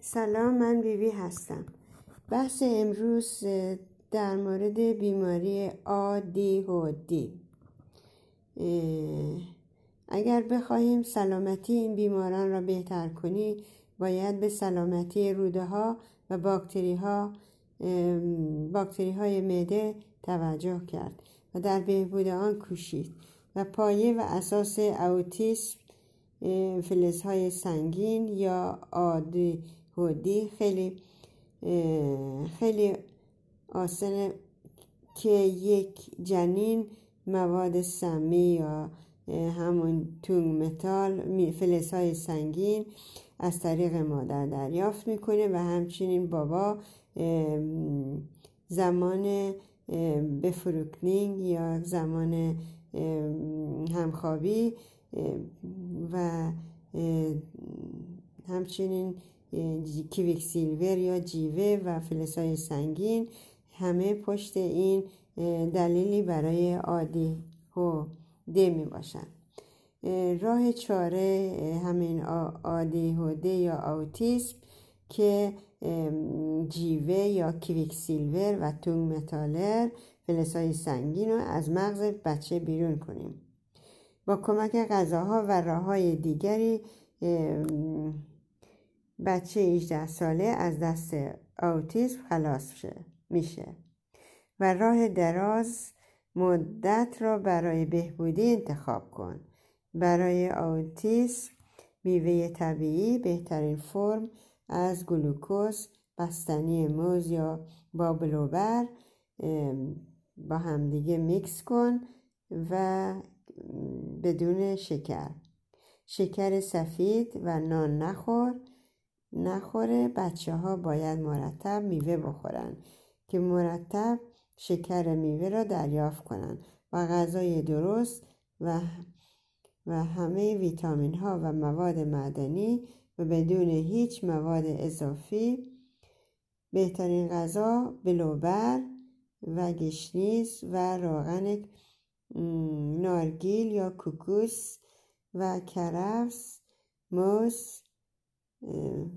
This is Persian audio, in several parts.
سلام من بیبی هستم. بحث امروز در مورد بیماری دی اگر بخواهیم سلامتی این بیماران را بهتر کنی باید به سلامتی روده ها و باکتری ها باکتری های معده توجه کرد و در بهبود آن کوشید و پایه و اساس اوتیسم های سنگین یا عادی هودی خیلی خیلی آسانه که یک جنین مواد سمی یا همون تونگ متال فلز های سنگین از طریق مادر دریافت می‌کنه و همچنین بابا زمان بفروکنینگ یا زمان همخوابی و همچنین کیویک سیلور یا جیوه و فلسای سنگین همه پشت این دلیلی برای عادی و ده می باشن. راه چاره همین عادی هوده یا اوتیسم که جیوه یا کیویک سیلور و تونگ متالر فلسای سنگین رو از مغز بچه بیرون کنیم. با کمک غذاها و راههای دیگری بچه 18 ساله از دست اوتیسم خلاص میشه. و راه دراز مدت را برای بهبودی انتخاب کن. برای اوتیسم میوه طبیعی بهترین فرم از گلوکوز بستنی موز یا با بلوبر با همدیگه میکس کن و بدون شکر. شکر سفید و نان نخور. نخوره بچه ها باید مرتب میوه بخورن که مرتب شکر میوه را دریافت کنند و غذای درست و و همه ویتامین ها و مواد معدنی و بدون هیچ مواد اضافی بهترین غذا بلوبر و گشنیز و روغن نارگیل یا کوکوس و کرفس موز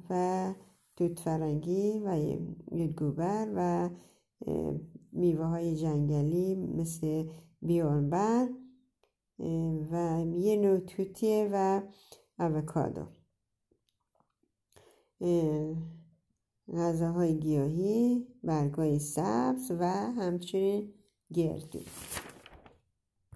و توت فرنگی و یدگوبر و میوه های جنگلی مثل بیورنبر و یه نوع توتیه و اوکادو غذاهای گیاهی برگای سبز و همچنین گردو.